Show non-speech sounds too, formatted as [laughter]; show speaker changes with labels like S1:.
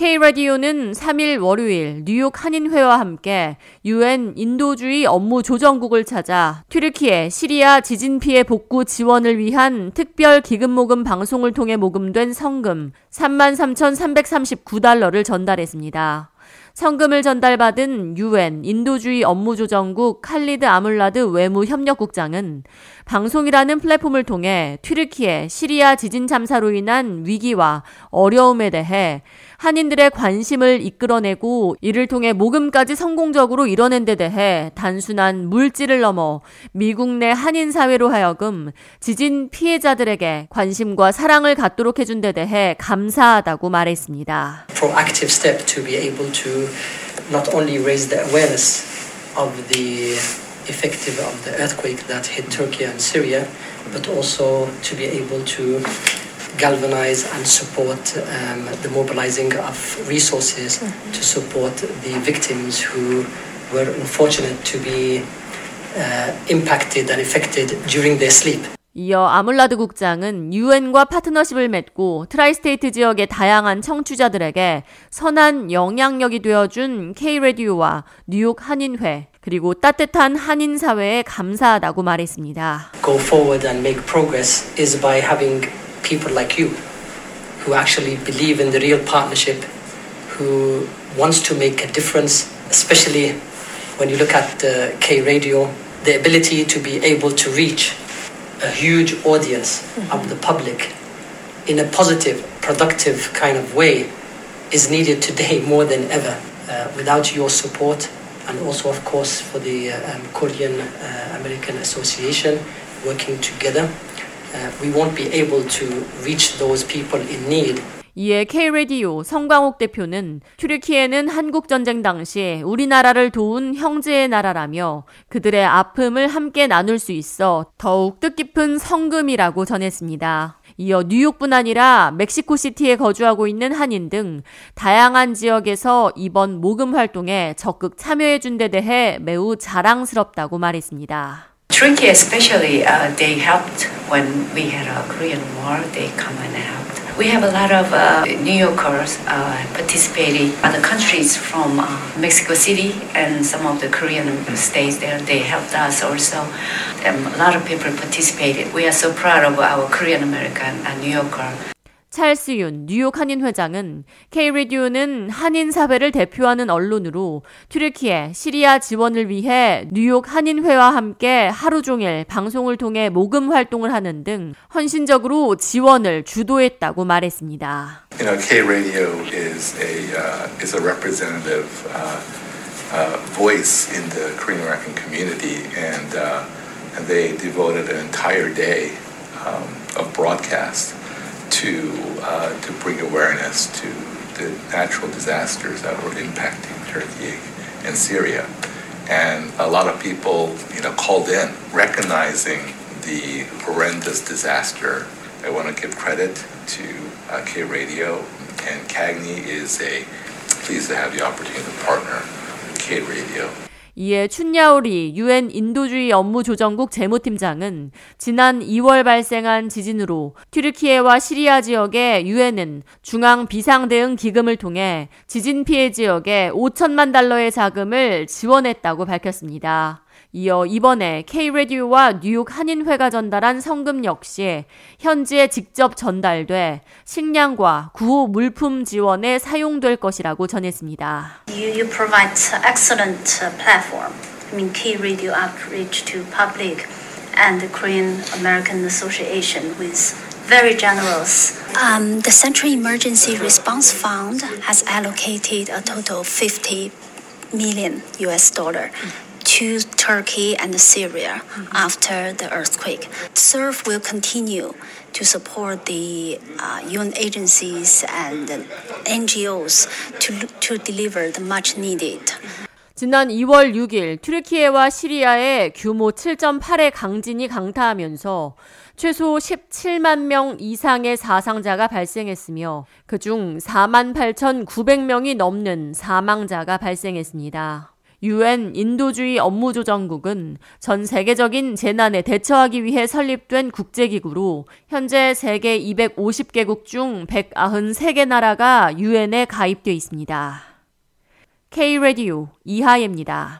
S1: K-라디오는 3일 월요일 뉴욕 한인회와 함께 UN 인도주의 업무 조정국을 찾아 튀르키예 시리아 지진 피해 복구 지원을 위한 특별 기금 모금 방송을 통해 모금된 성금 33,339달러를 전달했습니다. 성금을 전달받은 UN 인도주의 업무조정국 칼리드 아물라드 외무협력국장은 방송이라는 플랫폼을 통해 튀르키예 시리아 지진 참사로 인한 위기와 어려움에 대해 한인들의 관심을 이끌어내고 이를 통해 모금까지 성공적으로 이뤄낸 데 대해 단순한 물질을 넘어 미국 내 한인 사회로 하여금 지진 피해자들에게 관심과 사랑을 갖도록 해준 데 대해 감사하다고 말했습니다.
S2: proactive step to be able to not only raise the awareness of the effective of the earthquake that hit Turkey and Syria, but also to be able to galvanize and support um, the mobilizing of resources to support the victims who were unfortunate to be uh, impacted and affected during their sleep.
S1: 이어 아물라드 국장은 유엔과 파트너십을 맺고 트라이스테이트 지역의 다양한 청취자들에게 선한 영향력이 되어준 K-라디오와 뉴욕 한인회 그리고 따뜻한 한인 사회에 감사하다고 말했습니다.
S2: Go forward and make progress is by having people like you who actually believe in the real partnership, who wants to make a difference, especially when you look at uh, K Radio, the ability to be able to reach a huge audience of the public in a positive, productive kind of way is needed today [laughs] more than ever. Uh, without your support, and also, of course, for the uh, um, Korean uh, American Association working together, uh, we won't be able to reach those people in need
S1: 이에 K-라디오 성광옥 대표는 튀르키예는 한국전쟁 당시 우리나라를 도운 형제의 나라라며 그들의 아픔을 함께 나눌 수 있어 더욱 뜻깊은 성금이라고 전했습니다. 이어 뉴욕뿐 아니라 멕시코시티에 거주하고 있는 한인 등 다양한 지역에서 이번 모금 활동에 적극 참여해 준 데 대해 매우 자랑스럽다고 말했습니다.
S3: Turkey especially, uh, they helped when we had a Korean War. They come and helped. We have a lot of uh, New Yorkers uh, participating. Other countries from uh, Mexico City and some of the Korean states there, they helped us also. Um, a lot of people participated. We are so proud of our Korean American and New Yorker.
S1: 찰스 윤 뉴욕 한인 회장은 K-라디오는 한인 사회를 대표하는 언론으로 튀르키예 시리아 지원을 위해 뉴욕 한인회와 함께 하루 종일 방송을 통해 모금 활동을 하는 등 헌신적으로 지원을 주도했다고 말했습니다.
S4: You know, K-radio is a uh, is a representative uh, uh, voice in the Korean American community, and uh, and they devoted an entire day um, of broadcast. To uh, to bring awareness to the natural disasters that were impacting Turkey and Syria, and a lot of people, you know, called in recognizing the horrendous disaster. I want to give credit to uh, K Radio, and Cagney is a pleased to have the opportunity to partner with K Radio.
S1: 이에 춘야오리 유엔 인도주의 업무 조정국 재무팀장은 지난 2월 발생한 지진으로 튀르키예와 시리아 지역의 유엔은 중앙 비상대응 기금을 통해 지진 피해 지역에 5천만 달러의 자금을 지원했다고 밝혔습니다. 이어 이번에 K-라디오와 뉴욕 한인회가 전달한 성금 역시 현지에 직접 전달돼 식량과 구호 물품 지원에 사용될 것이라고 전했습니다.
S5: You, you provide excellent platform. I mean, K-radio outreach to public and the Korean American Association with very generous. Um, the Central Emergency Response Fund has allocated a total of 50 million US dollar to Turkey and Syria after the earthquake. SURF will continue to support the uh, UN agencies and NGOs to, to deliver the much needed.
S1: 지난 2월 6일 튀르키예와 시리아에 규모 7.8의 강진이 강타하면서 최소 17만 명 이상의 사상자가 발생했으며 그중 4만 8,900명이 넘는 사망자가 발생했습니다. UN 인도주의 업무조정국은 전 세계적인 재난에 대처하기 위해 설립된 국제기구로 현재 세계 250개국 중 193개 나라가 UN에 가입되어 있습니다. K-Radio 이하예입니다.